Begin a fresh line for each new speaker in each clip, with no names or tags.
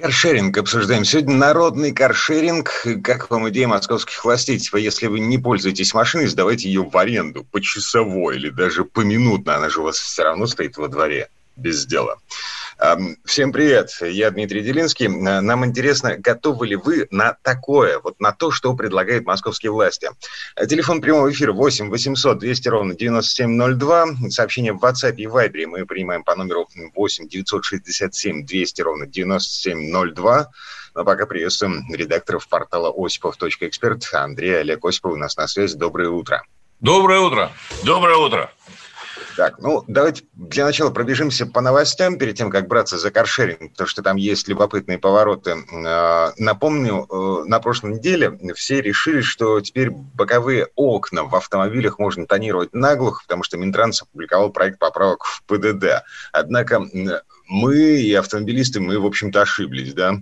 Каршеринг обсуждаем. Сегодня народный каршеринг. Как вам идея московских властей? Типа, если вы не пользуетесь машиной, сдавайте ее в аренду почасово или даже поминутно. Она же у вас все равно стоит во дворе без дела. Всем привет, я Дмитрий Делинский. Нам интересно, готовы ли вы на такое, вот на то, что предлагают московские власти. Телефон прямого эфира 8 800 200 ровно 9702. Сообщение в WhatsApp и Viber мы принимаем по номеру 8 967 200 ровно 9702. Но пока приветствуем редакторов портала осипов.эксперт Андрея Олег Осипов у нас на связи. Доброе утро.
Доброе утро.
Доброе утро.
Так, ну, давайте для начала пробежимся по новостям перед тем, как браться за каршеринг, потому что там есть любопытные повороты. А, напомню, э, на прошлой неделе все решили, что теперь боковые окна в автомобилях можно тонировать наглухо, потому что Минтранс опубликовал проект поправок в ПДД. Однако мы и автомобилисты, мы, в общем-то, ошиблись, да?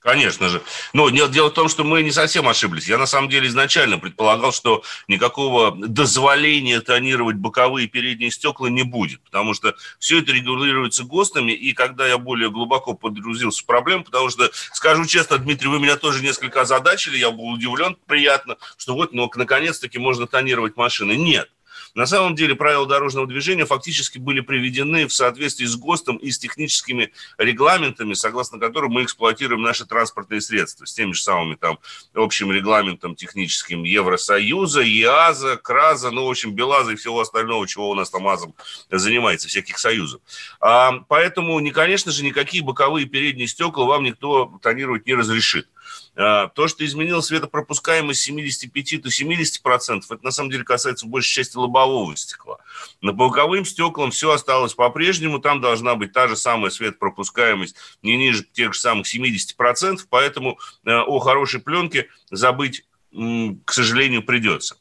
Конечно же. Но дело в том, что мы не совсем ошиблись. Я на самом деле изначально предполагал, что никакого дозволения тонировать боковые и передние стекла не будет, потому что все это регулируется ГОСТами, и когда я более глубоко погрузился в проблему, потому что, скажу честно, Дмитрий, вы меня тоже несколько озадачили, я был удивлен, приятно, что вот, ну, наконец-таки можно тонировать машины. Нет. На самом деле правила дорожного движения фактически были приведены в соответствии с ГОСТом и с техническими регламентами, согласно которым мы эксплуатируем наши транспортные средства, с теми же самыми там общим регламентом техническим Евросоюза, ЕАЗа, КРАЗа, ну, в общем, БелАЗа и всего остального, чего у нас там АЗом занимается, всяких союзов. А, поэтому, не, конечно же, никакие боковые передние стекла вам никто тонировать не разрешит. А, то, что изменилась светопропускаемость с 75 до 70 процентов, это на самом деле касается в большей части лобового стекла. На боковым стеклам все осталось по-прежнему, там должна быть та же самая светопропускаемость не ниже тех же самых 70 процентов, поэтому а, о хорошей пленке забыть, к сожалению, придется.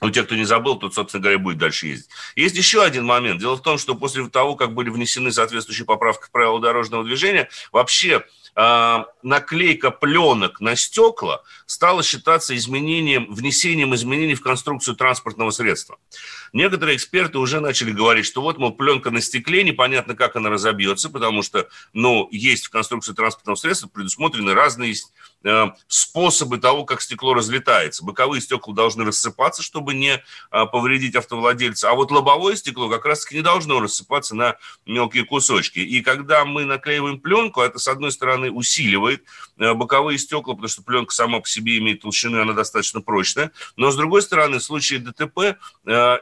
У тех, кто не забыл, тот, собственно говоря, будет дальше ездить. Есть еще один момент. Дело в том, что после того, как были внесены соответствующие поправки в правила дорожного движения, вообще э, наклейка пленок на стекла стала считаться изменением, внесением изменений в конструкцию транспортного средства. Некоторые эксперты уже начали говорить, что вот, мол, пленка на стекле, непонятно, как она разобьется, потому что, ну, есть в конструкции транспортного средства предусмотрены разные э, способы того, как стекло разлетается. Боковые стекла должны рассыпаться, чтобы не э, повредить автовладельца, а вот лобовое стекло как раз-таки не должно рассыпаться на мелкие кусочки. И когда мы наклеиваем пленку, это, с одной стороны, усиливает э, боковые стекла, потому что пленка сама по себе имеет толщину, она достаточно прочная, но, с другой стороны, в случае ДТП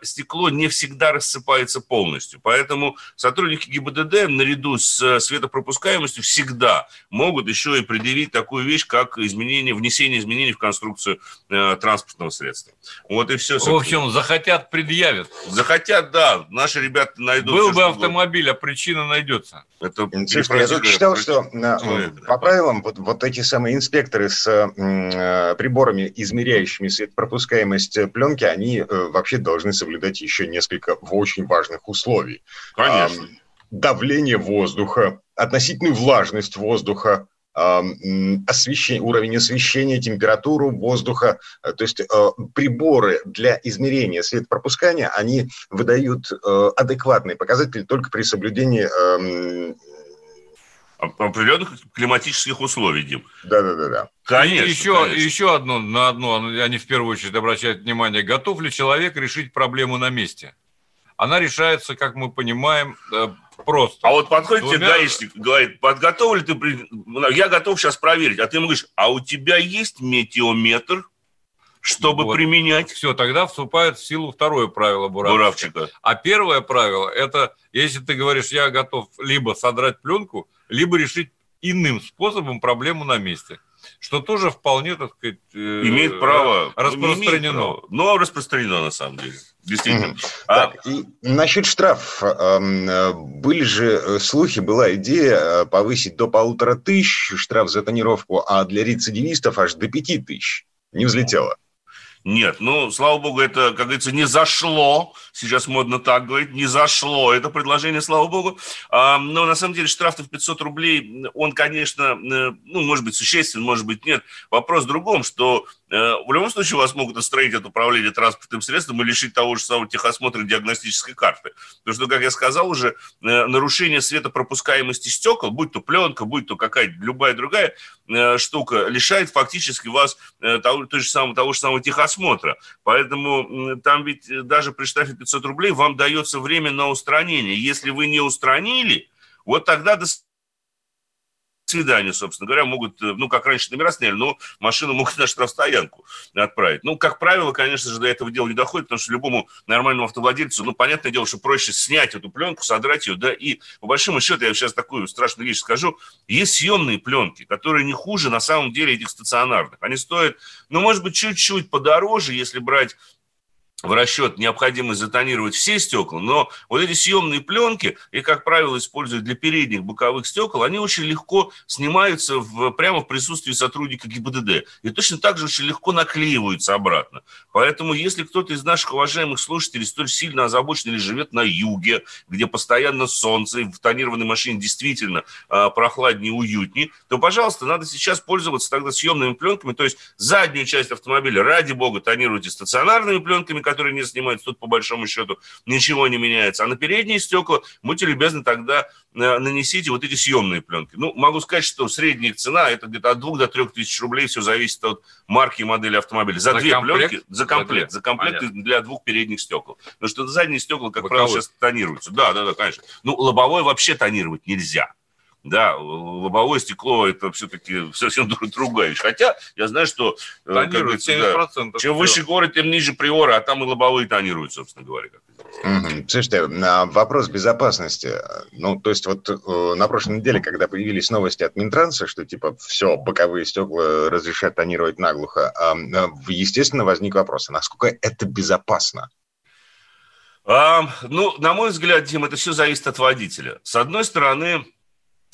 стекло стекло не всегда рассыпается полностью. Поэтому сотрудники ГИБДД наряду с э, светопропускаемостью всегда могут еще и предъявить такую вещь, как изменение, внесение изменений в конструкцию э, транспортного средства. Вот и все.
В общем, захотят, предъявят.
Захотят, да. Наши ребята найдут.
Был все, бы автомобиль, а причина найдется.
Это Слушайте, я тут читал, что человека, по правилам вот, вот эти самые инспекторы с э, приборами, измеряющими светопропускаемость пленки, они э, вообще должны соблюдать еще несколько очень важных условий.
Конечно.
Давление воздуха, относительную влажность воздуха, освещение, уровень освещения, температуру воздуха, э, то есть э, приборы для измерения светопропускания, они выдают э, адекватные показатели только при соблюдении
определенных климатических условий, Дим.
Да-да-да.
Конечно. И еще, конечно. еще одно, на одно, они в первую очередь обращают внимание, готов ли человек решить проблему на месте? Она решается, как мы понимаем, э, просто.
А вот подходит Двумя... тебе гаишник, говорит, подготовил ли ты, я готов сейчас проверить, а ты ему говоришь, а у тебя есть метеометр? Чтобы вот. применять.
Все, тогда вступает в силу второе правило Буравчика. Буравчика. А первое правило – это если ты говоришь, я готов либо содрать пленку, либо решить иным способом проблему на месте что тоже вполне, так сказать,
э, имеет право
распространено. Право,
но распространено на самом деле. Действительно.
А... Так, и насчет штраф. Были же слухи, была идея э, повысить до полутора тысяч штраф за тонировку, а для рецидивистов аж до пяти тысяч. Не взлетело.
Нет, ну, слава богу, это, как говорится, не зашло. Сейчас модно так говорить, не зашло это предложение, слава богу. А, но на самом деле штраф в 500 рублей, он, конечно, э, ну, может быть, существен, может быть, нет. Вопрос в другом, что в любом случае вас могут отстранить от управления транспортным средством и лишить того же самого техосмотра диагностической карты. Потому что, как я сказал уже, э, нарушение светопропускаемости стекол, будь то пленка, будь то какая-то любая другая штука, лишает фактически вас того, того, же самого, того же самого техосмотра осмотра. Поэтому там ведь э, даже при штрафе 500 рублей вам дается время на устранение. Если вы не устранили, вот тогда до свидания, собственно говоря, могут, э, ну, как раньше номера сняли, но машину могут на штрафстоянку отправить. Ну, как правило, конечно же, до этого дела не доходит, потому что любому нормальному автовладельцу, ну, понятное дело, что проще снять эту пленку, содрать ее, да, и по большому счету, я сейчас такую страшную вещь скажу, есть съемные пленки, которые не хуже на самом деле этих стационарных. Они стоят, ну, может быть, чуть-чуть подороже, если брать в расчет необходимо затонировать все стекла, но вот эти съемные пленки, и, как правило, используют для передних боковых стекол, они очень легко снимаются в, прямо в присутствии сотрудника ГИБДД. И точно так же очень легко наклеиваются обратно. Поэтому, если кто-то из наших уважаемых слушателей столь сильно озабочен или живет на юге, где постоянно солнце, и в тонированной машине действительно э, прохладнее, уютнее, то, пожалуйста, надо сейчас пользоваться тогда съемными пленками, то есть заднюю часть автомобиля, ради бога, тонируйте стационарными пленками, которые не снимаются, тут по большому счету ничего не меняется. А на передние стекла, будьте любезны, тогда э, нанесите вот эти съемные пленки. Ну, могу сказать, что средняя цена, это где-то от 2 до 3 тысяч рублей, все зависит от марки и модели автомобиля. За, за две комплект? пленки, за комплект, за, за комплект Понятно. для двух передних стекол. Потому что задние стекла, как Боковые. правило, сейчас тонируются. Да, да, да, конечно. Ну, лобовой вообще тонировать нельзя. Да, лобовое стекло это все-таки совсем другая вещь. Хотя я знаю, что
э, Тонирует 70%.
Да, чем выше горы, тем ниже приора, а там и лобовые тонируют, собственно говоря.
Угу. Слушайте, вопрос безопасности. Ну, то есть вот э, на прошлой неделе, когда появились новости от Минтранса, что типа все, боковые стекла разрешат тонировать наглухо, а, естественно, возник вопрос, а насколько это безопасно?
А, ну, на мой взгляд, Дим, это все зависит от водителя. С одной стороны,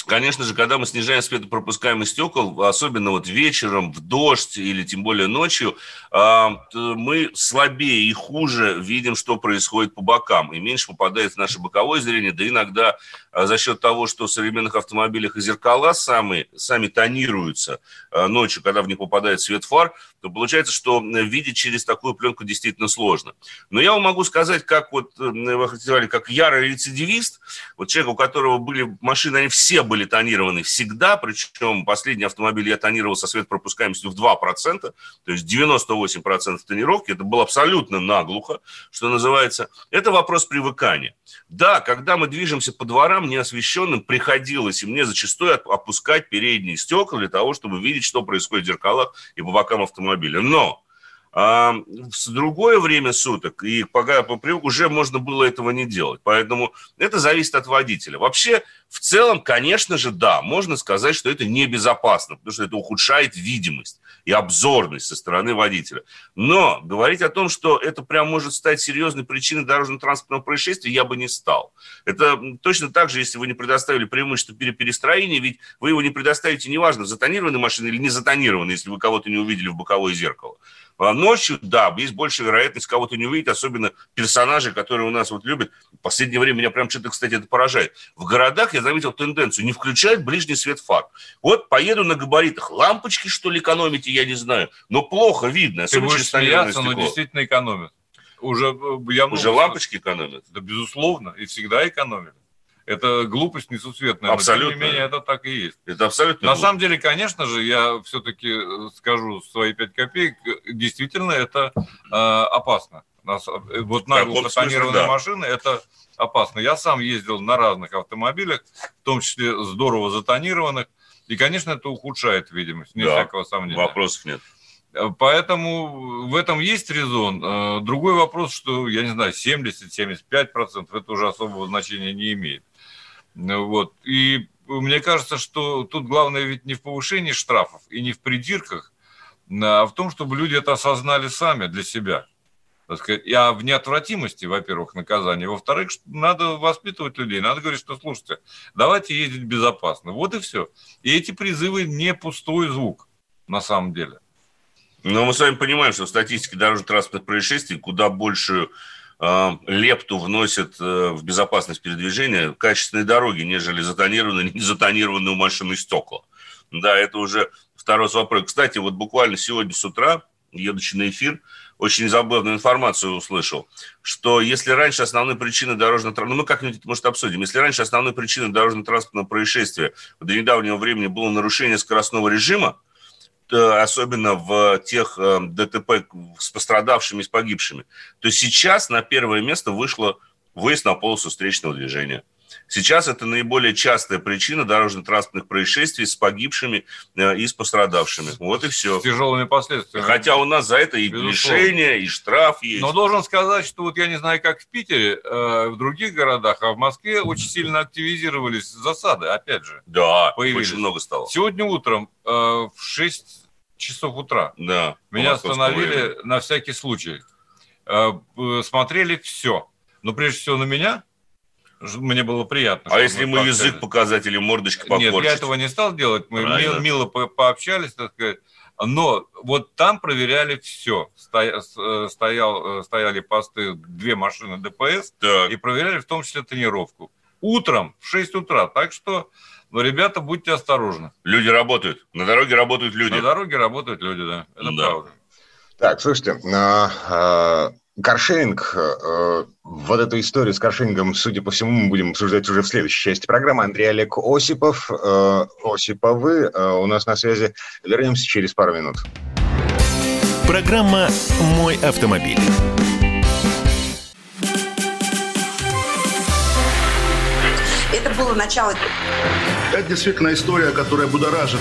Конечно же, когда мы снижаем светопропускаемость стекол, особенно вот вечером, в дождь или тем более ночью, а, мы слабее и хуже видим, что происходит по бокам, и меньше попадает в наше боковое зрение, да иногда а, за счет того, что в современных автомобилях и зеркала сами, сами тонируются а, ночью, когда в них попадает свет фар, то получается, что видеть через такую пленку действительно сложно. Но я вам могу сказать, как вот вы хотели, как ярый рецидивист, вот человек, у которого были машины, они все были тонированы всегда, причем последний автомобиль я тонировал со светопропускаемостью в 2%, то есть 98% тонировки, это было абсолютно наглухо, что называется. Это вопрос привыкания. Да, когда мы движемся по дворам неосвещенным, приходилось и мне зачастую опускать передние стекла для того, чтобы видеть, что происходит в зеркалах и по бокам автомобиля. Но а в другое время суток, и по, по привыку уже можно было этого не делать. Поэтому это зависит от водителя. Вообще, в целом, конечно же, да, можно сказать, что это небезопасно, потому что это ухудшает видимость и обзорность со стороны водителя. Но говорить о том, что это прям может стать серьезной причиной дорожно-транспортного происшествия, я бы не стал. Это точно так же, если вы не предоставили преимущество перестроения, ведь вы его не предоставите, неважно, затонированной машиной или не затонированной, если вы кого-то не увидели в боковое зеркало. А ночью, да, есть большая вероятность кого-то не увидеть, особенно персонажи, которые у нас вот любят. В последнее время меня прям что-то, кстати, это поражает. В городах я заметил тенденцию, не включать ближний свет фар. Вот поеду на габаритах, лампочки, что ли, экономите, я не знаю, но плохо видно.
Ты будешь смеяться, но действительно экономят. Уже,
э, я Уже лампочки экономят?
Да, безусловно, и всегда экономят. Это глупость несусветная.
Абсолютно.
Но, тем не менее, это так и есть.
Это абсолютно.
На глупо. самом деле, конечно же, я все-таки э, скажу свои пять копеек. Действительно, это э, опасно. Нас, э, вот наглухо тонированные да. машины – это опасно. Я сам ездил на разных автомобилях, в том числе здорово затонированных. И, конечно, это ухудшает видимость, не да, всякого сомнения.
Вопросов нет.
Э, поэтому в этом есть резон. Другой вопрос, что, я не знаю, 70-75% это уже особого значения не имеет. Вот. И мне кажется, что тут главное ведь не в повышении штрафов и не в придирках, а в том, чтобы люди это осознали сами для себя. Так сказать, а в неотвратимости, во-первых, наказания. Во-вторых, надо воспитывать людей. Надо говорить, что, слушайте, давайте ездить безопасно. Вот и все. И эти призывы не пустой звук, на самом деле.
Но мы с вами понимаем, что в статистике дорожно-транспортных происшествий куда большую э, лепту вносят э, в безопасность передвижения качественные дороги, нежели затонированные, не затонированные у машины стекла. Да, это уже второй вопрос. Кстати, вот буквально сегодня с утра, едучи на эфир, очень забавную информацию услышал, что если раньше основной причиной дорожного ну мы как-нибудь, может, обсудим, если раньше основной причиной дорожно-транспортного происшествия до недавнего времени было нарушение скоростного режима, особенно в тех э, ДТП с пострадавшими, с погибшими, то сейчас на первое место вышло выезд на полосу встречного движения. Сейчас это наиболее частая причина дорожно-транспортных происшествий с погибшими э, и с пострадавшими. Вот и все.
С тяжелыми последствиями.
Хотя у нас за это и Безусловно. лишение, и штраф есть.
Но должен сказать, что вот я не знаю, как в Питере, э, в других городах, а в Москве очень сильно активизировались засады, опять же.
Да, появились. очень много стало.
Сегодня утром э, в 6 часов утра
да,
меня остановили времени. на всякий случай. Смотрели все. Но прежде всего на меня, мне было приятно.
А если мы язык показать или мордочка попортить?
Нет, я этого не стал делать. Мы Правильно. мило пообщались, так сказать. Но вот там проверяли все. Э, стоял, э, стояли посты, две машины ДПС, так. и проверяли в том числе тренировку. Утром в 6 утра. Так что, ну, ребята, будьте осторожны.
Люди работают. На дороге работают люди. На
дороге работают люди, да. Это да. правда.
Так, слушайте, а, а, Каршеринг, э, вот эту историю с каршерингом, судя по всему, мы будем обсуждать уже в следующей части программы. Андрей Олег Осипов, э, Осиповы э, у нас на связи. Вернемся через пару минут.
Программа «Мой автомобиль».
Это было начало.
Это действительно история, которая будоражит.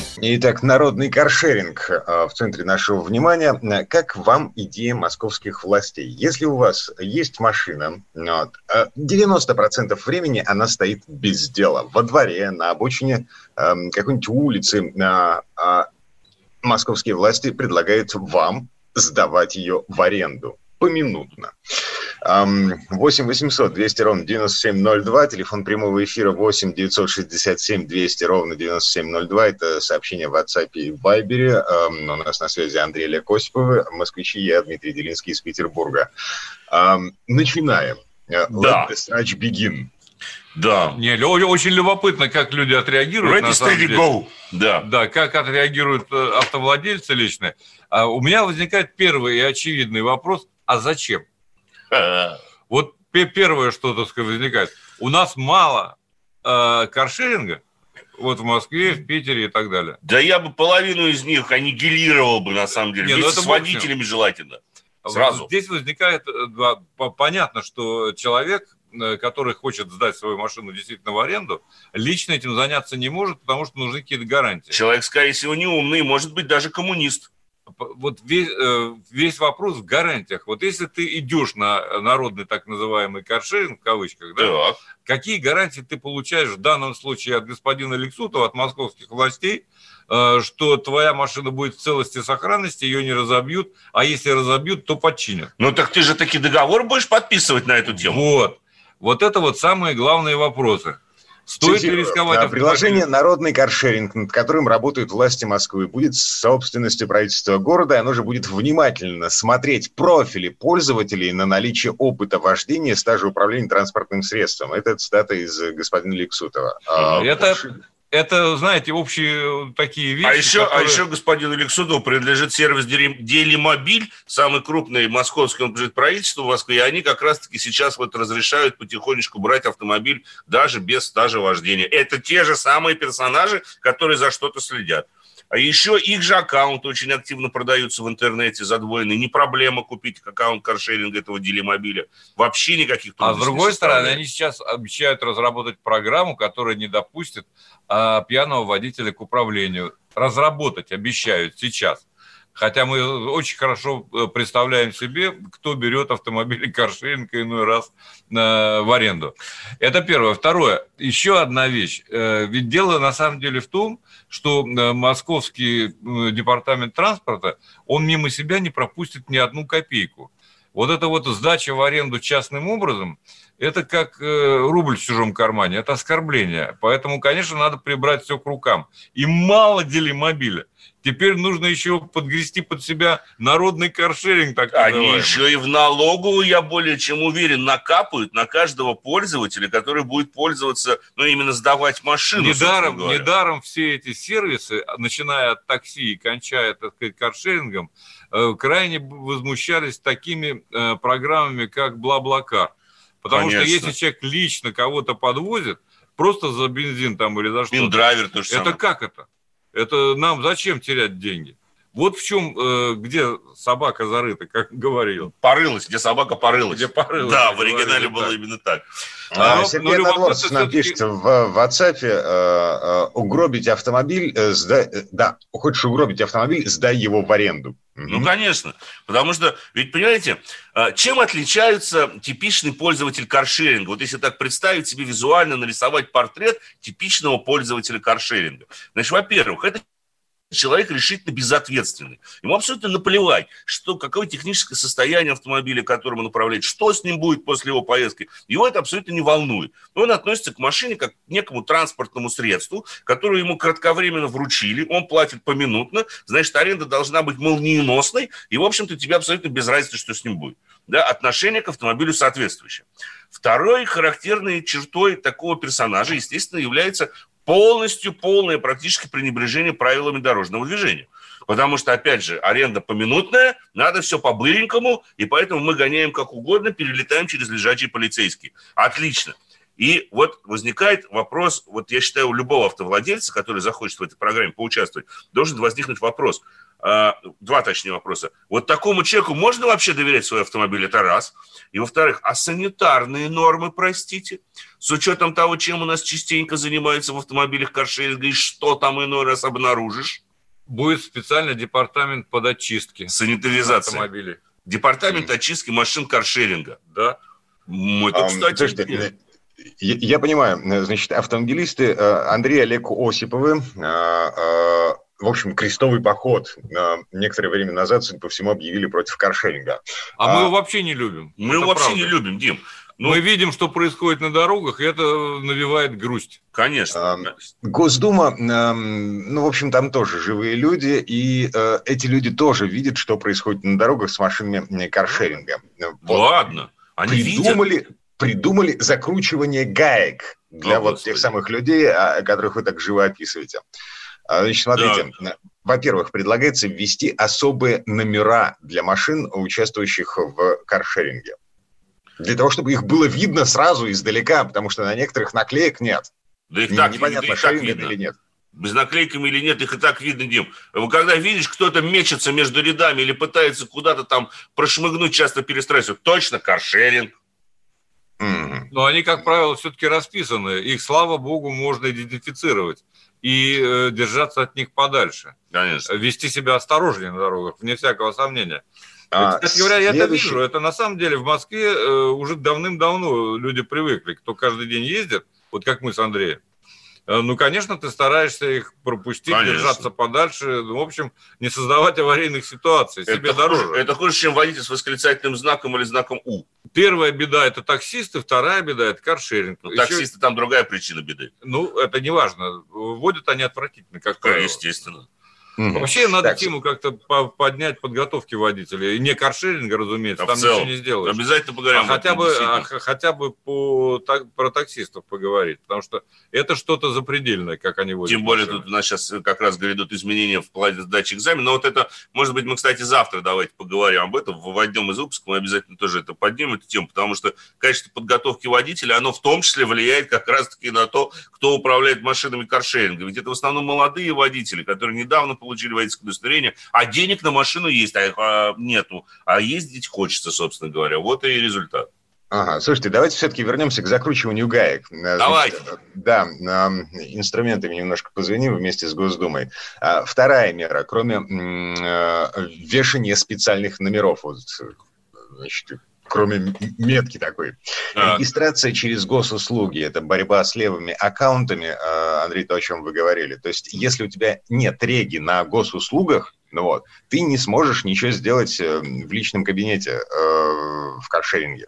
Итак, народный каршеринг а, в центре нашего внимания. Как вам идея московских властей? Если у вас есть машина, вот, 90% а, времени она стоит без дела. Во дворе, на обочине какой-нибудь улицы. А, московские власти предлагают вам сдавать ее в аренду поминутно. 8 800 200 ровно 9702, телефон прямого эфира 8 967 200 ровно 9702, это сообщение в WhatsApp и Viber. У нас на связи Андрей Олег Осиповы, москвичи, я Дмитрий Делинский из Петербурга. Начинаем.
Э, да.
Let the begin.
Да. Не, очень любопытно, как люди отреагируют.
Ready, steady, go.
Да. Да, как отреагируют э, автовладельцы лично. А у меня возникает первый и очевидный вопрос, а зачем? Вот первое, что, так сказать, возникает. У нас мало э, каршеринга, вот в Москве, в Питере и так далее.
Да я бы половину из них аннигилировал бы, на самом деле, Не, ну вместе с водителями желательно. Сразу.
Здесь возникает, э, понятно, что человек, э, который хочет сдать свою машину действительно в аренду, лично этим заняться не может, потому что нужны какие-то гарантии.
Человек, скорее всего, не умный, может быть, даже коммунист
вот весь, э, весь вопрос в гарантиях. Вот если ты идешь на народный так называемый каршеринг, в кавычках, да, так. какие гарантии ты получаешь в данном случае от господина Лексутова, от московских властей, э, что твоя машина будет в целости и сохранности, ее не разобьют, а если разобьют, то подчинят.
Ну так ты же таки договор будешь подписывать на эту тему.
Вот. Вот это вот самые главные вопросы. Стоит ли рисковать?
Да, приложение «Народный каршеринг», над которым работают власти Москвы, будет собственностью правительства города, и оно же будет внимательно смотреть профили пользователей на наличие опыта вождения, стажа управления транспортным средством. Это цитата из господина Лексутова.
А, это, знаете, общие такие вещи.
А еще, а которые... а еще господину Лексудову принадлежит сервис Делимобиль, самый крупный принадлежит правительству в Москве, и они как раз-таки сейчас вот разрешают потихонечку брать автомобиль даже без стажа вождения. Это те же самые персонажи, которые за что-то следят. А еще их же аккаунты очень активно продаются в интернете, задвоенные. Не проблема купить аккаунт каршеринга этого делимобиля. Вообще никаких
А с другой стороны, они сейчас обещают разработать программу, которая не допустит а, пьяного водителя к управлению. Разработать обещают сейчас. Хотя мы очень хорошо э, представляем себе, кто берет автомобили каршеринг иной раз в аренду. Это первое. Второе. Еще одна вещь. Э, ведь дело на самом деле в том, что э, московский департамент транспорта, он мимо себя не пропустит ни одну копейку. Вот это вот сдача в аренду частным образом, это как рубль в чужом кармане, это оскорбление. Поэтому, конечно, надо прибрать все к рукам. И мало делимобиля. Теперь нужно еще подгрести под себя народный каршеринг, так
Они еще и в налогу, я более чем уверен, накапают на каждого пользователя, который будет пользоваться, ну, именно сдавать машину.
Недаром, недаром все эти сервисы, начиная от такси и кончая, так сказать, каршерингом, э, крайне возмущались такими э, программами, как Бла-Блакар. Потому Конечно. что если человек лично кого-то подвозит, просто за бензин там или за что-то.
Индрайвер то же
самое. Это как это? Это нам зачем терять деньги? Вот в чем, э, где собака зарыта, как говорил.
Порылась, где собака порылась.
Где порылась.
Да, в оригинале было так. именно так.
А, но, Сергей но Надворцев нам пишет в WhatsApp, э, э, угробить автомобиль, э, сда... Э, да, хочешь угробить автомобиль, сдай его в аренду.
Ну, конечно. Потому что, ведь, понимаете, э, чем отличается типичный пользователь каршеринга? Вот если так представить себе визуально, нарисовать портрет типичного пользователя каршеринга. Значит, во-первых, это человек решительно безответственный. Ему абсолютно наплевать, что, какое техническое состояние автомобиля, которым он управляет, что с ним будет после его поездки. Его это абсолютно не волнует. Он относится к машине как к некому транспортному средству, которое ему кратковременно вручили, он платит поминутно, значит, аренда должна быть молниеносной, и, в общем-то, тебе абсолютно без разницы, что с ним будет. Да, отношение к автомобилю соответствующее. Второй характерной чертой такого персонажа, естественно, является полностью полное практически пренебрежение правилами дорожного движения. Потому что, опять же, аренда поминутная, надо все по-быренькому, и поэтому мы гоняем как угодно, перелетаем через лежачие полицейские. Отлично. И вот возникает вопрос, вот я считаю, у любого автовладельца, который захочет в этой программе поучаствовать, должен возникнуть вопрос, два точнее вопроса. Вот такому человеку можно вообще доверять свой автомобиль? Это раз. И во-вторых, а санитарные нормы, простите? с учетом того, чем у нас частенько занимаются в автомобилях каршеринга, и что там иной раз обнаружишь?
Будет специальный департамент под очистки.
Санитаризация.
Автомобилей.
Департамент mm. очистки машин каршеринга.
Да.
Это, кстати... Слушайте,
я, я понимаю, значит, автомобилисты э, Андрей Олег Осиповы, э, э, в общем, крестовый поход некоторое время назад, судя по всему, объявили против каршеринга.
А, а мы его вообще не любим.
Мы его вообще не любим, Дим.
Ну, Мы видим, что происходит на дорогах, и это навевает грусть.
Конечно.
Госдума, ну, в общем, там тоже живые люди, и э, эти люди тоже видят, что происходит на дорогах с машинами каршеринга.
Вот. Ладно.
Они придумали, видят? придумали закручивание гаек для О, вот Господи. тех самых людей, о которых вы так живо описываете. А, значит, смотрите, да. во-первых, предлагается ввести особые номера для машин, участвующих в каршеринге для того, чтобы их было видно сразу издалека, потому что на некоторых наклеек нет.
Да их так, Непонятно, да их так видно. или нет. Без наклейками или нет, их и так видно, Дим. Когда видишь, кто-то мечется между рядами или пытается куда-то там прошмыгнуть, часто перестраивается, точно каршеринг.
Но они, как правило, все-таки расписаны. Их, слава богу, можно идентифицировать и э, держаться от них подальше.
Конечно.
Вести себя осторожнее на дорогах, вне всякого сомнения. А, Кстати говоря, я это вижу. Это на самом деле в Москве э, уже давным-давно люди привыкли, кто каждый день ездит, вот как мы с Андреем. Э, ну, конечно, ты стараешься их пропустить, конечно. держаться подальше. Ну, в общем, не создавать аварийных ситуаций. Это себе дороже.
Хуже, это хуже, чем водитель с восклицательным знаком или знаком У.
Первая беда – это таксисты, вторая беда – это каршеринг.
Ну, Еще... Таксисты там другая причина беды.
Ну, это не важно. Водят они отвратительно, как
правило. Естественно.
Угу. Вообще надо так. тему как-то поднять подготовки водителей. И не каршеринга, разумеется, а там ничего не сделаешь.
Обязательно поговорим.
А хотя бы, а, хотя бы по, так, про таксистов поговорить, потому что это что-то запредельное, как они водят.
Тем более тут у нас сейчас как раз грядут изменения в плане сдачи экзамена. Но вот это, может быть, мы, кстати, завтра давайте поговорим об этом. В одном из выпусков мы обязательно тоже это поднимем, эту тему, потому что качество подготовки водителя, оно в том числе влияет как раз-таки на то, кто управляет машинами каршеринга. Ведь это в основном молодые водители, которые недавно получили водительское удостоверение, а денег на машину есть, а их а, нету, а ездить хочется, собственно говоря. Вот и результат.
Ага, слушайте, давайте все-таки вернемся к закручиванию гаек.
Давайте.
да, инструментами немножко позвоним вместе с Госдумой. А, вторая мера, кроме э, вешания специальных номеров, вот, значит, кроме метки такой. Так. Регистрация через госуслуги – это борьба с левыми аккаунтами, э, Андрей, то, о чем вы говорили. То есть, если у тебя нет реги на госуслугах, ну вот, ты не сможешь ничего сделать в личном кабинете э, в каршеринге.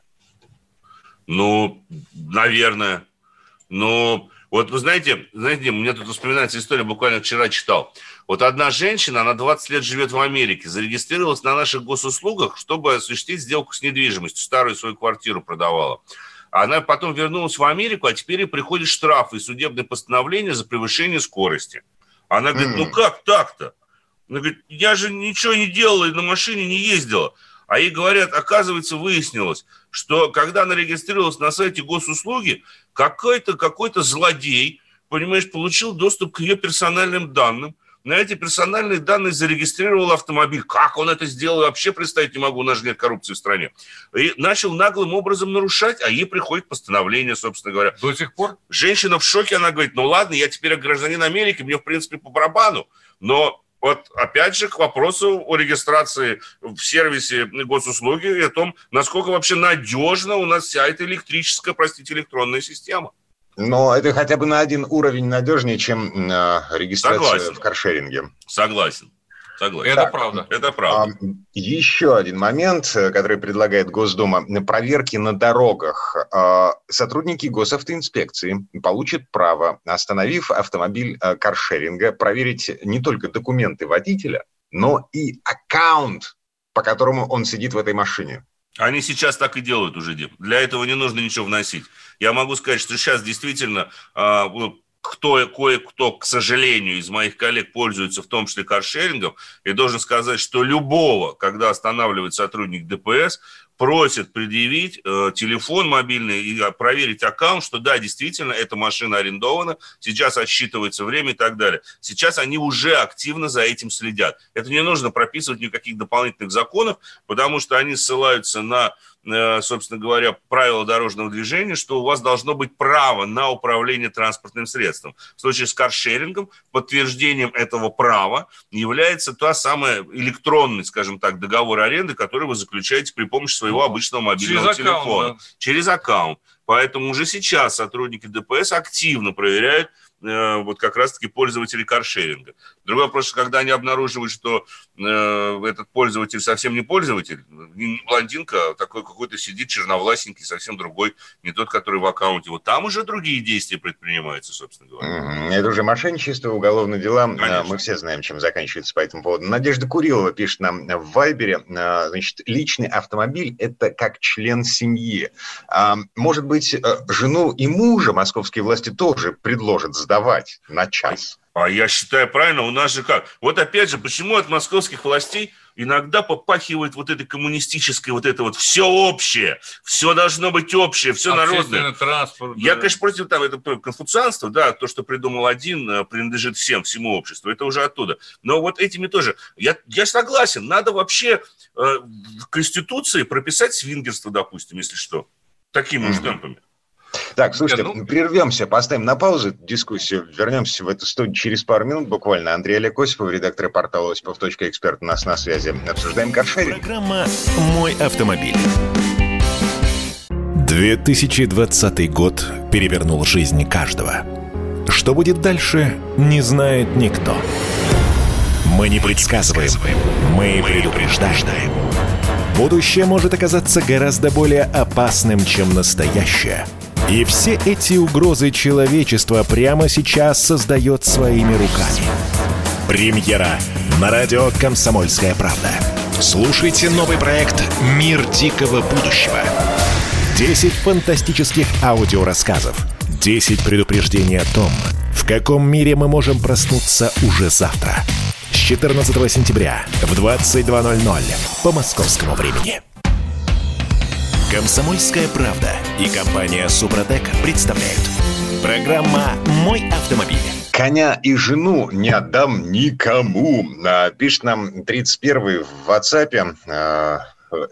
Ну, наверное. Ну, вот вы знаете, знаете, мне тут вспоминается история, буквально вчера читал. Вот одна женщина, она 20 лет живет в Америке, зарегистрировалась на наших госуслугах, чтобы осуществить сделку с недвижимостью, старую свою квартиру продавала. Она потом вернулась в Америку, а теперь приходит штраф и судебное постановление за превышение скорости. Она говорит, ну как так-то? Она говорит, я же ничего не делала и на машине не ездила. А ей говорят, оказывается, выяснилось, что когда она регистрировалась на сайте госуслуги, какой-то какой злодей, понимаешь, получил доступ к ее персональным данным, на эти персональные данные зарегистрировал автомобиль. Как он это сделал, вообще представить не могу, у нас же нет коррупции в стране. И начал наглым образом нарушать, а ей приходит постановление, собственно говоря.
До сих пор?
Женщина в шоке, она говорит, ну ладно, я теперь гражданин Америки, мне, в принципе, по барабану, но вот опять же к вопросу о регистрации в сервисе госуслуги и о том, насколько вообще надежна у нас вся эта электрическая, простите, электронная система.
Но это хотя бы на один уровень надежнее, чем э, регистрация Согласен. в каршеринге.
Согласен.
Согласен. Это так, правда.
Это правда.
Еще один момент, э, который предлагает Госдума. Проверки на дорогах. А, сотрудники госавтоинспекции получат право, остановив автомобиль э, каршеринга, проверить не только документы водителя, но и аккаунт, по которому он сидит в этой машине.
Они сейчас так и делают уже, Дим. Для этого не нужно ничего вносить. Я могу сказать, что сейчас действительно а, кто, кое-кто, к сожалению, из моих коллег пользуется в том числе каршерингом, и должен сказать, что любого, когда останавливает сотрудник ДПС, просят предъявить э, телефон мобильный и а, проверить аккаунт, что да, действительно, эта машина арендована, сейчас отсчитывается время и так далее. Сейчас они уже активно за этим следят. Это не нужно прописывать никаких дополнительных законов, потому что они ссылаются на Э, собственно говоря, правила дорожного движения, что у вас должно быть право на управление транспортным средством. В случае с каршерингом подтверждением этого права является та самая электронный, скажем так, договор аренды, который вы заключаете при помощи своего ну, обычного мобильного Через телефона. Аккаунт, да. Через аккаунт. Поэтому уже сейчас сотрудники ДПС активно проверяют вот как раз-таки пользователи каршеринга. Другой вопрос, когда они обнаруживают, что э, этот пользователь совсем не пользователь, не блондинка, а такой какой-то сидит черновласенький, совсем другой, не тот, который в аккаунте. Вот там уже другие действия предпринимаются, собственно говоря.
Это уже мошенничество, уголовные дела. Конечно. Мы все знаем, чем заканчивается по этому поводу. Надежда Курилова пишет нам в Вайбере, э, значит, личный автомобиль – это как член семьи. Может быть, жену и мужа московские власти тоже предложат сдать сдавать на час.
А я считаю правильно, у нас же как? Вот опять же, почему от московских властей иногда попахивает вот этой коммунистической, вот это вот все общее, все должно быть общее, все народное.
транспорт.
Я, да. конечно, против там, это конфуцианства, да, то, что придумал один, э, принадлежит всем, всему обществу, это уже оттуда. Но вот этими тоже, я, я согласен, надо вообще э, в Конституции прописать свингерство, допустим, если что, такими mm-hmm. темпами.
Так, слушайте, ну... прервемся, поставим на паузу дискуссию, вернемся в эту студию через пару минут буквально. Андрей Олег Осипов, редактор портала осипов.эксперт у нас на связи. Обсуждаем каршеринг.
Программа «Мой автомобиль». 2020 год перевернул жизнь каждого. Что будет дальше, не знает никто. Мы не предсказываем, мы предупреждаем. Будущее может оказаться гораздо более опасным, чем настоящее – и все эти угрозы человечества прямо сейчас создает своими руками. Премьера на радио «Комсомольская правда». Слушайте новый проект «Мир дикого будущего». 10 фантастических аудиорассказов. 10 предупреждений о том, в каком мире мы можем проснуться уже завтра. С 14 сентября в 22.00 по московскому времени. Комсомольская правда и компания Супротек представляют. Программа «Мой автомобиль».
Коня и жену не отдам никому. Пишет нам 31-й в WhatsApp. А,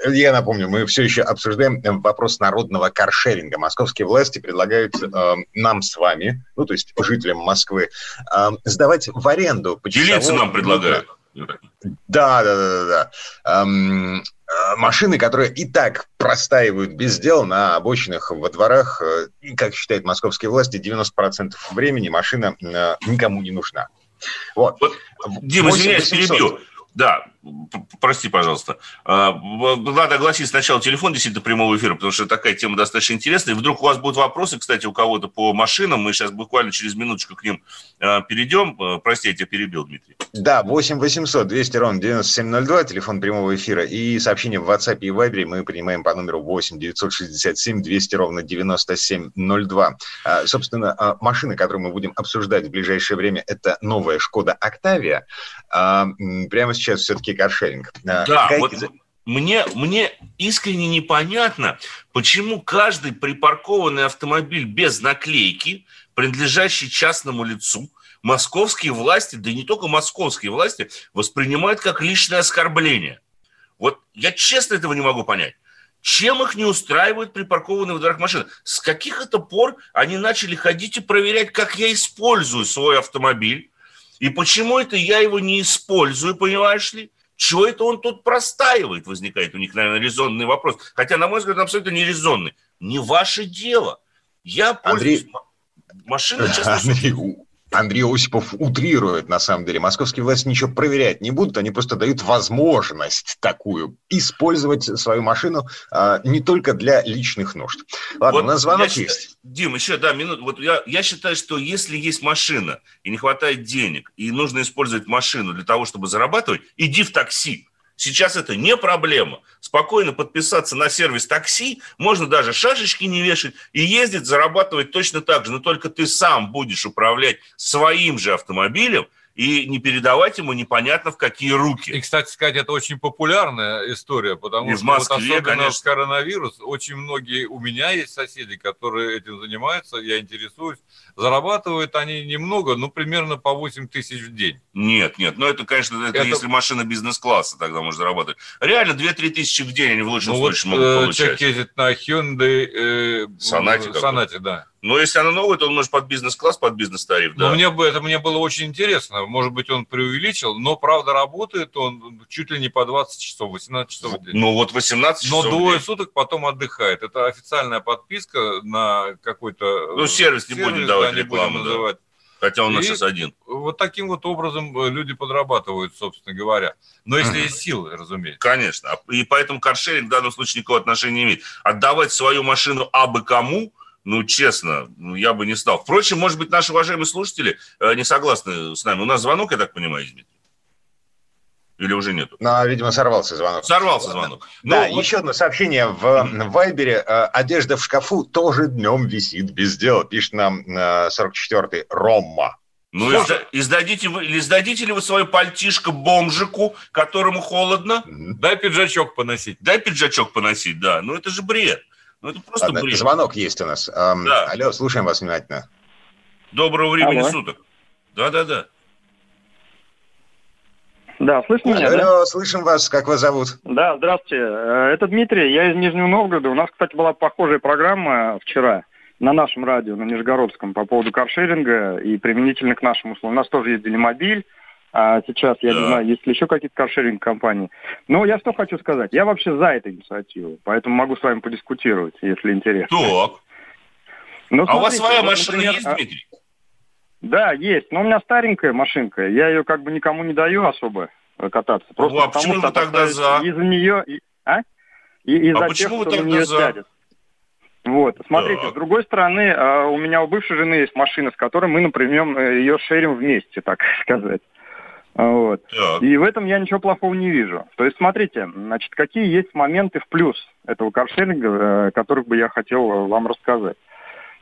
Я напомню, мы все еще обсуждаем вопрос народного каршеринга. Московские власти предлагают э, нам с вами, ну, то есть жителям Москвы, э, сдавать в аренду.
Делиться нам предлагают.
Да, да, да, да. Эм, э, машины, которые и так простаивают без дел на обочинах, во дворах, э, как считают московские власти, 90% времени машина э, никому не нужна.
Вот. вот Дима, извиняюсь, перебью. Да, прости, пожалуйста. А, надо огласить сначала телефон действительно прямого эфира, потому что такая тема достаточно интересная. И вдруг у вас будут вопросы, кстати, у кого-то по машинам. Мы сейчас буквально через минуточку к ним а, перейдем. А, прости, я тебя перебил, Дмитрий.
Да, 8 800 200 ровно 9702, телефон прямого эфира. И сообщение в WhatsApp и Viber мы принимаем по номеру 8 967 200 ровно 9702. Собственно, машина, которую мы будем обсуждать в ближайшее время, это новая Шкода Октавия. Прямо сейчас все-таки каршеринг.
Да, Какая... вот мне, мне искренне непонятно, почему каждый припаркованный автомобиль без наклейки, принадлежащий частному лицу, московские власти, да и не только московские власти, воспринимают как личное оскорбление. Вот я честно этого не могу понять. Чем их не устраивают припаркованные в дворах машины? С каких это пор они начали ходить и проверять, как я использую свой автомобиль? И почему это я его не использую, понимаешь ли? Чего это он тут простаивает, возникает у них, наверное, резонный вопрос. Хотя, на мой взгляд, абсолютно не резонный. Не ваше дело. Я пользуюсь...
Андрей... Машина, честно... Андрей, Андрей Осипов утрирует, на самом деле. Московские власти ничего проверять не будут, они просто дают возможность такую использовать свою машину а, не только для личных нужд. Ладно, вот у нас звонок
я
есть.
Дим, еще, да, минуту. Вот я, я считаю, что если есть машина и не хватает денег, и нужно использовать машину для того, чтобы зарабатывать, иди в такси. Сейчас это не проблема. Спокойно подписаться на сервис такси, можно даже шашечки не вешать и ездить, зарабатывать точно так же, но только ты сам будешь управлять своим же автомобилем – и не передавать ему непонятно в какие руки.
И, кстати сказать, это очень популярная история, потому
и
что
в Москве,
вот особенно
конечно.
коронавирус очень многие, у меня есть соседи, которые этим занимаются, я интересуюсь, зарабатывают они немного, ну, примерно по 8 тысяч в день.
Нет, нет, ну это, конечно, это, это... если машина бизнес-класса, тогда можно зарабатывать. Реально 2-3 тысячи в день они в лучшем ну, случае вот, могут э, получать. Человек
ездит на Hyundai э,
Сонате,
Сонате да.
Но если она новая, то он может под бизнес-класс, под бизнес-тариф, да.
Но мне бы, это мне было очень интересно. Может быть, он преувеличил, но, правда, работает он чуть ли не по 20 часов, 18 часов в день.
Ну, вот 18
часов Но двое суток потом отдыхает. Это официальная подписка на какой-то...
Ну, сервис не сервис, будем давать да, рекламу, будем называть. Хотя он у нас сейчас один.
Вот таким вот образом э, люди подрабатывают, собственно говоря. Но если есть силы, разумеется.
Конечно. И поэтому каршеринг в данном случае никакого отношения не имеет. Отдавать свою машину абы кому – ну, честно, ну, я бы не стал. Впрочем, может быть, наши уважаемые слушатели э, не согласны с нами. У нас звонок, я так понимаю, Дмитрий? Или уже нету?
Ну, видимо, сорвался звонок.
Сорвался звонок.
Да, ну, вот... еще одно сообщение в Вайбере. Э, одежда в шкафу тоже днем висит без дела, пишет нам 44-й э, Ромма.
Ну, изда- издадите, вы, или сдадите ли вы свою пальтишко бомжику, которому холодно?
Дай пиджачок поносить.
Дай пиджачок поносить, да. Ну, это же бред. Ну, это просто
Ладно, бред. Звонок есть у нас. Эм, да. Алло, слушаем вас внимательно.
Доброго времени Алло. суток. Да-да-да.
Да, слышно меня,
Алло,
да?
слышим вас. Как вас зовут?
Да, здравствуйте. Э, это Дмитрий, я из Нижнего Новгорода. У нас, кстати, была похожая программа вчера на нашем радио, на Нижегородском, по поводу каршеринга и применительно к нашему условию. У нас тоже есть Делимобиль, а сейчас, я да. не знаю, есть ли еще какие-то каршеринг-компании. Но я что хочу сказать. Я вообще за эту инициативу, поэтому могу с вами подискутировать, если интересно.
Так.
Ну,
а у вас своя вот, машина например, есть, а Дмитрий?
Да, есть. Но у меня старенькая машинка. Я ее как бы никому не даю особо кататься. Просто
ну, а почему вы тогда за?
Из-за нее... А? И, из-за
а почему
тех,
вы тогда за?
Сядет. Вот, смотрите,
так.
с другой стороны, а, у меня у бывшей жены есть машина, с которой мы, например, э, ее шерим вместе, так сказать. Вот. И в этом я ничего плохого не вижу. То есть, смотрите, значит, какие есть моменты в плюс этого каршеринга, э, которых бы я хотел вам рассказать.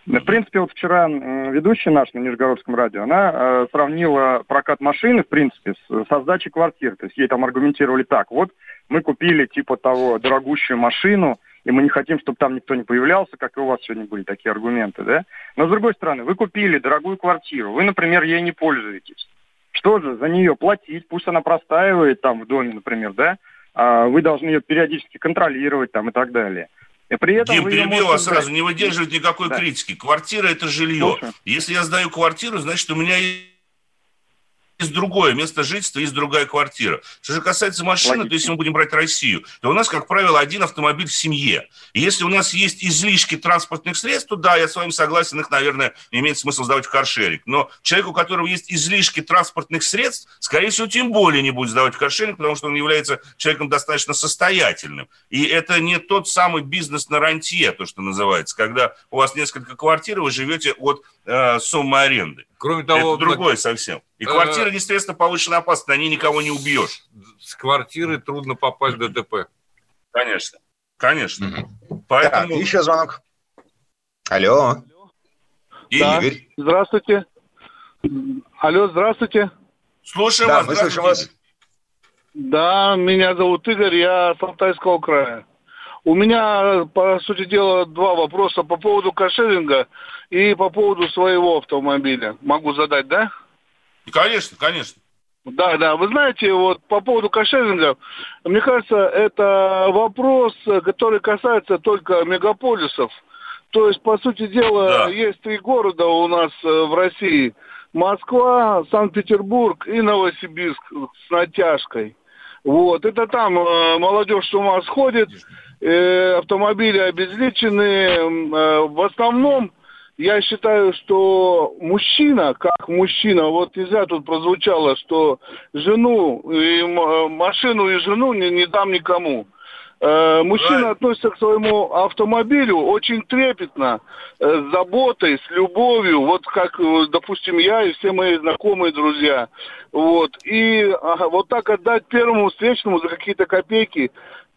В принципе, вот вчера ведущая наша на Нижегородском радио, она э, сравнила прокат машины, в принципе, с, со сдачей квартир. То есть ей там аргументировали так. Вот мы купили типа того дорогущую машину, и мы не хотим, чтобы там никто не появлялся, как и у вас сегодня были такие аргументы, да? Но с другой стороны, вы купили дорогую квартиру, вы, например, ей не пользуетесь. Что же за нее платить? Пусть она простаивает там в доме, например, да? а, вы должны ее периодически контролировать там и так далее.
И при этом Дим, перебил вас сразу, не выдерживает никакой да. критики. Квартира – это жилье. Слушаю. Если я сдаю квартиру, значит, у меня есть другое место жительства, есть другая квартира. Что же касается машины, Логично. то если мы будем брать Россию, то у нас, как правило, один автомобиль в семье. И если у нас есть излишки транспортных средств, то да, я с вами согласен, их, наверное, имеет смысл сдавать в каршеринг. Но человеку, у которого есть излишки транспортных средств, скорее всего, тем более не будет сдавать в каршеринг, потому что он является человеком достаточно состоятельным. И это не тот самый бизнес на рантье, то, что называется, когда у вас несколько квартир, вы живете от э, суммы аренды. Кроме того, это другое так... совсем. И квартира, естественно, повышена опасность, на ней никого не убьешь.
С квартиры трудно попасть в ДТП.
Конечно, конечно.
Угу. Поэтому... Так, еще звонок. Алло.
Да. Игорь. Здравствуйте. Алло, здравствуйте.
Слушаем да, вас. Мы слышим вас.
Да, меня зовут Игорь, я с Алтайского края. У меня, по сути дела, два вопроса по поводу кошеринга и по поводу своего автомобиля. Могу задать, да?
Конечно, конечно.
Да, да. Вы знаете, вот по поводу кошеринга, мне кажется, это вопрос, который касается только мегаполисов. То есть, по сути дела, да. есть три города у нас э, в России. Москва, Санкт-Петербург и Новосибирск с натяжкой. Вот, это там э, молодежь с ума сходит, э, автомобили обезличены. Э, в основном я считаю, что мужчина, как мужчина, вот нельзя тут прозвучало, что жену, и машину и жену не, не дам никому. Э, мужчина относится к своему автомобилю очень трепетно, э, с заботой, с любовью, вот как, э, допустим, я и все мои знакомые друзья. Вот. И вот так отдать первому встречному за какие-то копейки,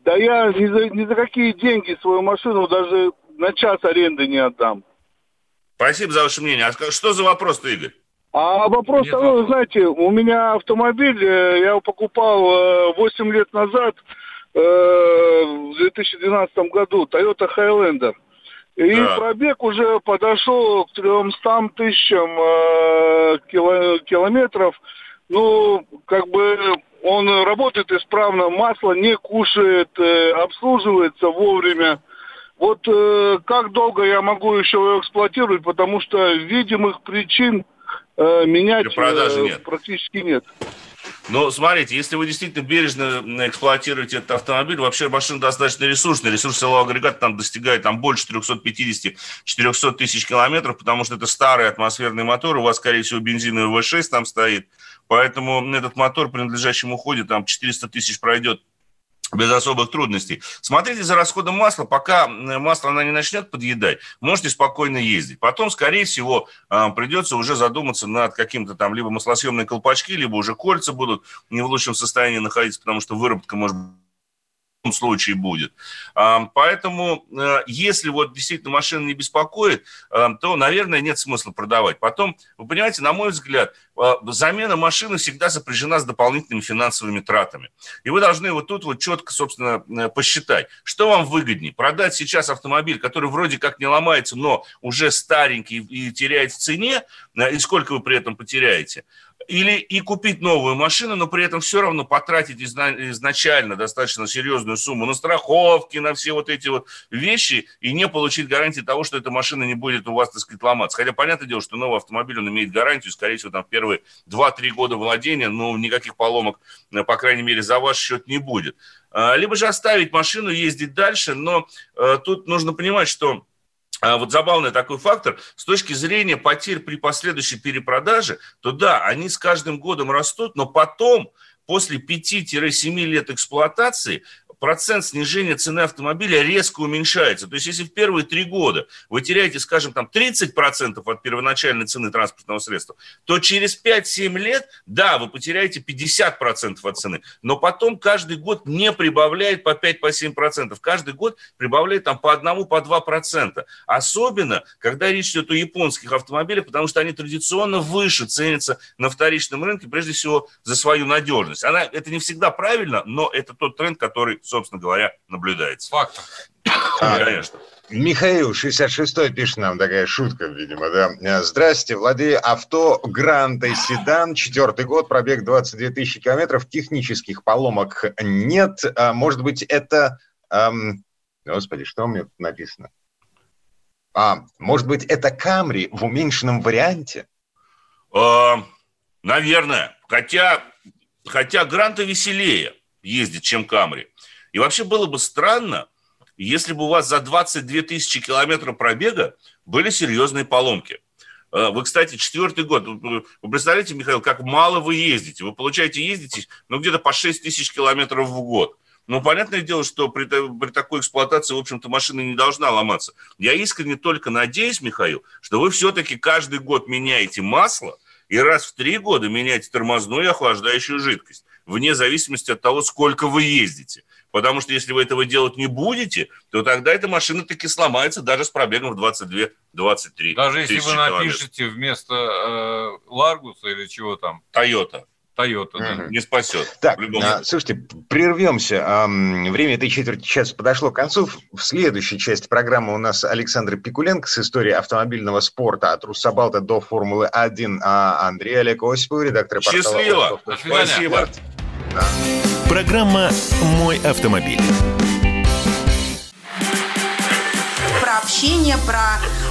да я ни за, ни за какие деньги свою машину даже на час аренды не отдам.
Спасибо за ваше мнение. А что за вопрос-то, Игорь?
А вопрос Нет, такой, знаете, у меня автомобиль, э, я его покупал 8 э, лет назад, э, в 2012 году, Toyota Highlander. И да. пробег уже подошел к 300 тысячам километров. Ну, как бы он работает исправно, масло не кушает, обслуживается вовремя. Вот э, как долго я могу еще его эксплуатировать, потому что видимых причин э, менять э, нет. практически нет.
Но смотрите, если вы действительно бережно эксплуатируете этот автомобиль, вообще машина достаточно ресурсная. Ресурс силового агрегата там достигает там, больше 350-400 тысяч километров, потому что это старый атмосферный мотор, у вас, скорее всего, бензиновый V6 там стоит. Поэтому этот мотор при надлежащем уходе там 400 тысяч пройдет без особых трудностей. Смотрите за расходом масла, пока масло она не начнет подъедать, можете спокойно ездить. Потом, скорее всего, а, придется уже задуматься над каким-то там либо маслосъемные колпачки, либо уже кольца будут не в лучшем состоянии находиться, потому что выработка может случае будет. Поэтому, э, если вот действительно машина не беспокоит, э, то, наверное, нет смысла продавать. Потом, вы понимаете, на мой взгляд, э, замена машины всегда сопряжена с дополнительными финансовыми тратами. И вы должны вот тут вот четко, собственно, посчитать, что вам выгоднее. Продать сейчас автомобиль, который вроде как не ломается, но уже старенький и теряет в цене, и сколько вы при этом потеряете – или и купить новую машину, но при этом все равно потратить изначально достаточно серьезную сумму на страховки, на все вот эти вот вещи и не получить гарантии того, что эта машина не будет у вас, так сказать, ломаться. Хотя понятное дело, что новый автомобиль, он имеет гарантию, скорее всего, там первые 2-3 года владения, но никаких поломок, э, по крайней мере, за ваш счет не будет. А, либо же оставить машину, ездить дальше, но э, тут нужно понимать, что вот забавный такой фактор, с точки зрения потерь при последующей перепродаже, то да, они с каждым годом растут, но потом, после 5-7 лет эксплуатации, процент снижения цены автомобиля резко уменьшается. То есть, если в первые три года вы теряете, скажем, там 30% от первоначальной цены транспортного средства, то через 5-7 лет, да, вы потеряете 50% от цены, но потом каждый год не прибавляет по 5-7%. Каждый год прибавляет там по 1, по 2%. Особенно, когда речь идет о японских автомобилях, потому что они традиционно выше ценятся на вторичном рынке, прежде всего, за свою надежность. Она, это не всегда правильно, но это тот тренд, который, собственно говоря, наблюдается.
Факт.
Конечно. Михаил, 66-й, пишет нам такая шутка, видимо, да. Здрасте, владею авто Гранта Седан, четвертый год, пробег 22 тысячи километров, технических поломок нет. А, может быть, это... Эм, господи, что у меня тут написано? А, может быть, это Камри в уменьшенном варианте?
Э, наверное. Хотя, хотя Гранта веселее ездит, чем Камри. И вообще было бы странно, если бы у вас за 22 тысячи километров пробега были серьезные поломки. Э, вы, кстати, четвертый год. Вы представляете, Михаил, как мало вы ездите? Вы, получаете, ездите, ну, где-то по 6 тысяч километров в год. Ну, понятное дело, что при, при такой эксплуатации, в общем-то, машина не должна ломаться. Я искренне только надеюсь, Михаил, что вы все-таки каждый год меняете масло и раз в три года меняете тормозную и охлаждающую жидкость, вне зависимости от того, сколько вы ездите. Потому что если вы этого делать не будете, то тогда эта машина таки сломается даже с пробегом в 22-23
Даже если вы напишете вместо э, Ларгуса или чего там?
Тойота.
Тойота, да.
Не спасет.
Так, а, слушайте, прервемся. Время этой четверти часа подошло к концу. В следующей части программы у нас Александр Пикуленко с историей автомобильного спорта от Руссобалта до Формулы-1, а Андрей Олег Осипов, редактор
портала... Счастливо!
Спасибо!
Программа «Мой автомобиль»
общение, про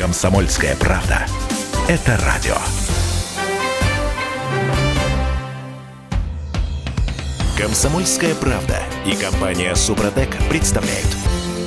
Комсомольская правда. Это радио. Комсомольская правда и компания Супротек представляют.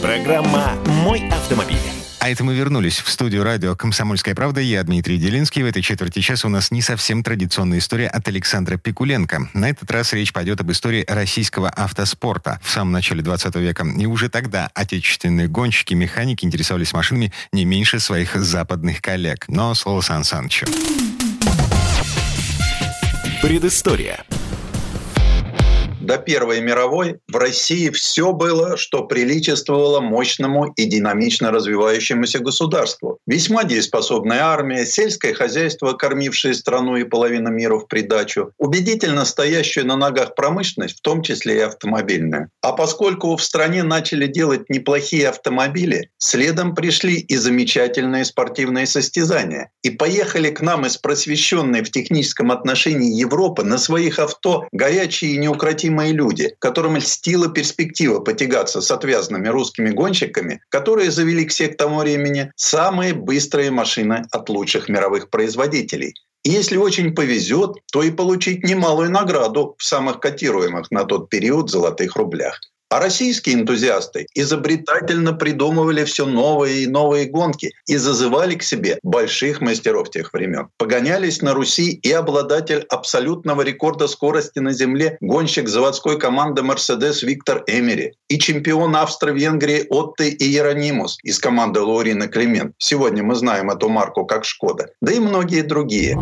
Программа «Мой автомобиль».
А это мы вернулись в студию радио «Комсомольская правда». Я Дмитрий Делинский. В этой четверти часа у нас не совсем традиционная история от Александра Пикуленко. На этот раз речь пойдет об истории российского автоспорта в самом начале 20 века. И уже тогда отечественные гонщики, механики интересовались машинами не меньше своих западных коллег. Но слово Сан Санычу.
Предыстория.
До Первой мировой в России все было, что приличествовало мощному и динамично развивающемуся государству. Весьма дееспособная армия, сельское хозяйство, кормившее страну и половину мира в придачу, убедительно стоящую на ногах промышленность, в том числе и автомобильная. А поскольку в стране начали делать неплохие автомобили, следом пришли и замечательные спортивные состязания. И поехали к нам из просвещенной в техническом отношении Европы на своих авто горячие и неукротимые мои люди, которым льстила перспектива потягаться с отвязанными русскими гонщиками, которые завели к себе к тому времени самые быстрые машины от лучших мировых производителей. И если очень повезет, то и получить немалую награду в самых котируемых на тот период золотых рублях. А российские энтузиасты изобретательно придумывали все новые и новые гонки и зазывали к себе больших мастеров тех времен. Погонялись на Руси и обладатель абсолютного рекорда скорости на земле гонщик заводской команды «Мерседес» Виктор Эмери и чемпион Австро-Венгрии Отты и Иеронимус из команды Лаурина Климент. Сегодня мы знаем эту марку как «Шкода». Да и многие другие.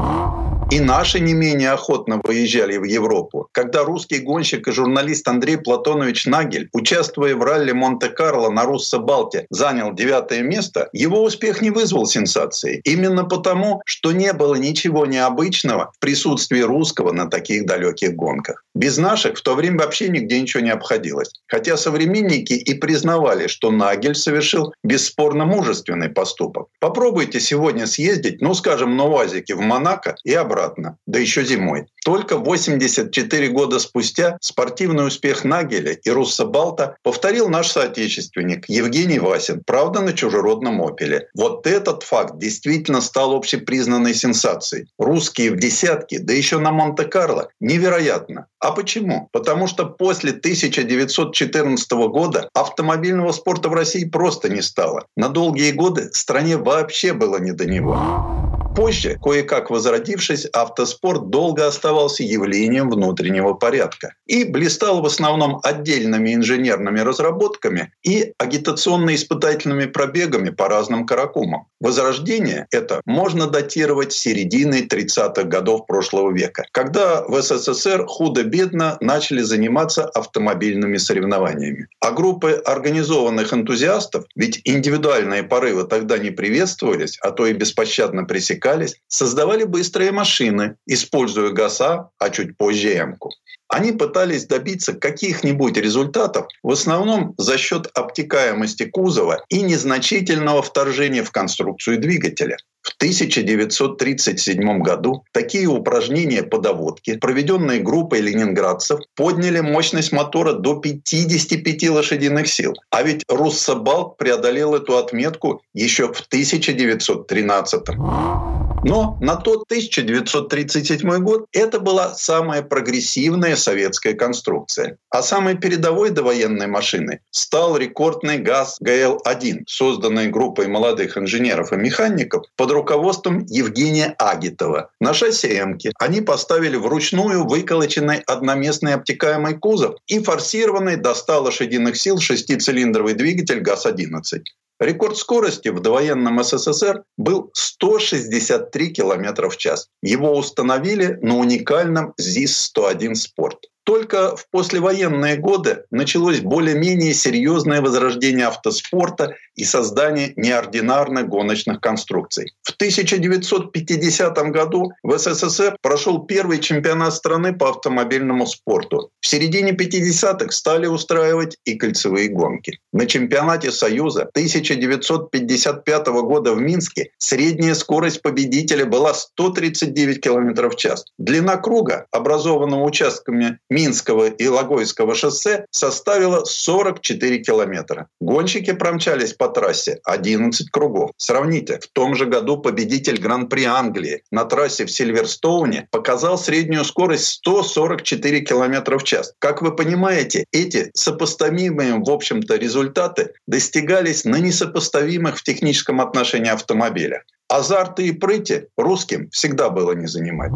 И наши не менее охотно выезжали в Европу. Когда русский гонщик и журналист Андрей Платонович Нагель, участвуя в ралли Монте-Карло на Руссо-Балте, занял девятое место, его успех не вызвал сенсации. Именно потому, что не было ничего необычного в присутствии русского на таких далеких гонках. Без наших в то время вообще нигде ничего не обходилось. Хотя современники и признавали, что Нагель совершил бесспорно мужественный поступок. Попробуйте сегодня съездить, ну, скажем, на УАЗике в Монако и обратно обратно, да еще зимой. Только 84 года спустя спортивный успех Нагеля и Русса Балта повторил наш соотечественник Евгений Васин, правда, на чужеродном «Опеле». Вот этот факт действительно стал общепризнанной сенсацией. Русские в десятке, да еще на Монте-Карло. Невероятно. А почему? Потому что после 1914 года автомобильного спорта в России просто не стало. На долгие годы стране вообще было не до него. Позже, кое-как возродившись, автоспорт долго оставался явлением внутреннего порядка и блистал в основном отдельными инженерными разработками и агитационно-испытательными пробегами по разным каракумам. Возрождение это можно датировать серединой 30-х годов прошлого века, когда в СССР худо-бедно начали заниматься автомобильными соревнованиями. А группы организованных энтузиастов, ведь индивидуальные порывы тогда не приветствовались, а то и беспощадно пресекались, создавали быстрые машины, используя ГАЗа, а чуть позже Эмку. Они пытались добиться каких-нибудь результатов в основном за счет обтекаемости кузова и незначительного вторжения в конструкцию двигателя. В 1937 году такие упражнения по доводке, проведенные группой ленинградцев, подняли мощность мотора до 55 лошадиных сил. А ведь Руссобалт преодолел эту отметку еще в 1913. Но на тот 1937 год это была самая прогрессивная советская конструкция. А самой передовой довоенной машиной стал рекордный ГАЗ ГЛ-1, созданный группой молодых инженеров и механиков под руководством Евгения Агитова. На шасси «Эмки» они поставили вручную выколоченный одноместный обтекаемый кузов и форсированный до 100 лошадиных сил шестицилиндровый двигатель ГАЗ-11. Рекорд скорости в довоенном СССР был 163 км в час. Его установили на уникальном ЗИС-101 «Спорт». Только в послевоенные годы началось более-менее серьезное возрождение автоспорта и создание неординарных гоночных конструкций. В 1950 году в СССР прошел первый чемпионат страны по автомобильному спорту. В середине 50-х стали устраивать и кольцевые гонки. На чемпионате Союза 1955 года в Минске средняя скорость победителя была 139 км в час. Длина круга, образованного участками Минского и Логойского шоссе составила 44 километра. Гонщики промчались по трассе 11 кругов. Сравните, в том же году победитель Гран-при Англии на трассе в Сильверстоуне показал среднюю скорость 144 километра в час. Как вы понимаете, эти сопоставимые, в общем-то, результаты достигались на несопоставимых в техническом отношении автомобилях. Азарты и прыти русским всегда было не занимать.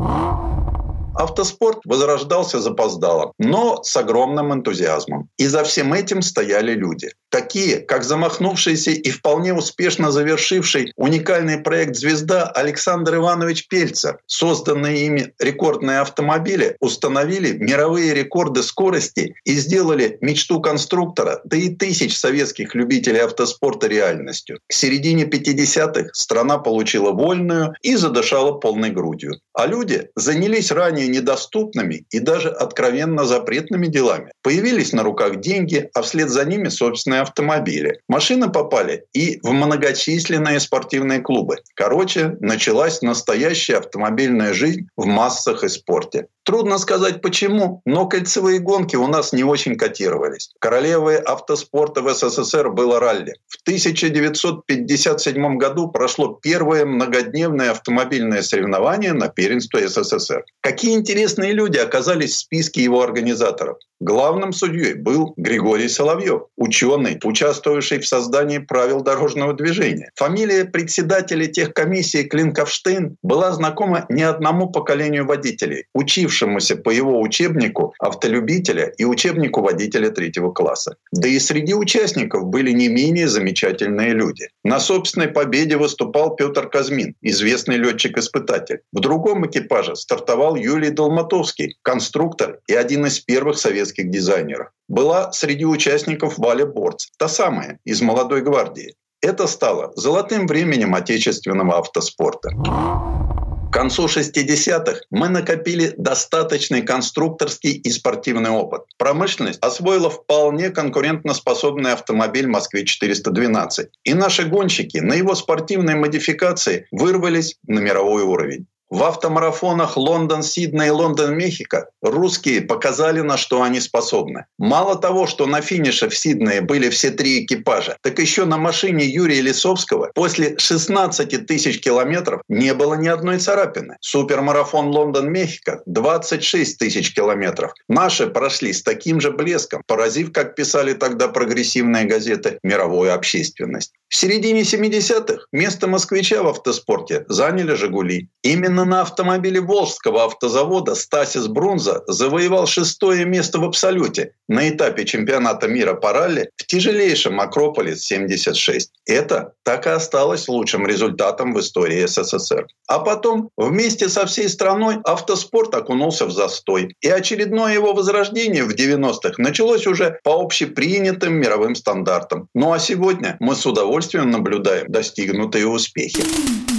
Автоспорт возрождался запоздало, но с огромным энтузиазмом. И за всем этим стояли люди. Такие, как замахнувшийся и вполне успешно завершивший уникальный проект «Звезда» Александр Иванович Пельцер. Созданные ими рекордные автомобили установили мировые рекорды скорости и сделали мечту конструктора, да и тысяч советских любителей автоспорта реальностью. К середине 50-х страна получила вольную и задышала полной грудью. А люди занялись ранее недоступными и даже откровенно запретными делами. Появились на руках деньги, а вслед за ними собственные автомобили. Машины попали и в многочисленные спортивные клубы. Короче, началась настоящая автомобильная жизнь в массах и спорте. Трудно сказать почему, но кольцевые гонки у нас не очень котировались. Королевой автоспорта в СССР было ралли. В 1957 году прошло первое многодневное автомобильное соревнование на первенство СССР. Какие интересные люди оказались в списке его организаторов. Главным судьей был Григорий Соловьев, ученый, участвовавший в создании правил дорожного движения. Фамилия председателя тех комиссий Клинковштейн была знакома не одному поколению водителей, учившемуся по его учебнику автолюбителя и учебнику водителя третьего класса. Да и среди участников были не менее замечательные люди. На собственной победе выступал Петр Казмин, известный летчик-испытатель. В другом экипаже стартовал Юлий Долматовский, конструктор и один из первых советских дизайнеров. Была среди участников Валя Борц, та самая, из «Молодой гвардии». Это стало золотым временем отечественного автоспорта. К концу 60-х мы накопили достаточный конструкторский и спортивный опыт. Промышленность освоила вполне конкурентоспособный автомобиль «Москве-412». И наши гонщики на его спортивной модификации вырвались на мировой уровень. В автомарафонах Лондон-Сидней и Лондон-Мехико русские показали, на что они способны. Мало того, что на финише в Сиднее были все три экипажа, так еще на машине Юрия Лисовского после 16 тысяч километров не было ни одной царапины. Супермарафон Лондон-Мехико 26 тысяч километров. Наши прошли с таким же блеском, поразив, как писали тогда прогрессивные газеты, мировую общественность. В середине 70-х место москвича в автоспорте заняли «Жигули». Именно на автомобиле Волжского автозавода Стасис Брунза завоевал шестое место в абсолюте на этапе чемпионата мира по ралли в тяжелейшем Акрополис-76. Это так и осталось лучшим результатом в истории СССР. А потом вместе со всей страной автоспорт окунулся в застой. И очередное его возрождение в 90-х началось уже по общепринятым мировым стандартам. Ну а сегодня мы с удовольствием наблюдаем достигнутые успехи.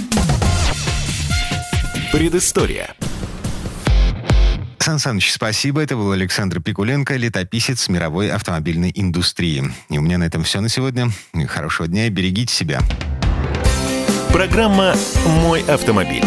Предыстория.
Сан Саныч, спасибо. Это был Александр Пикуленко, летописец мировой автомобильной индустрии. И у меня на этом все на сегодня. Хорошего дня и берегите себя.
Программа «Мой автомобиль».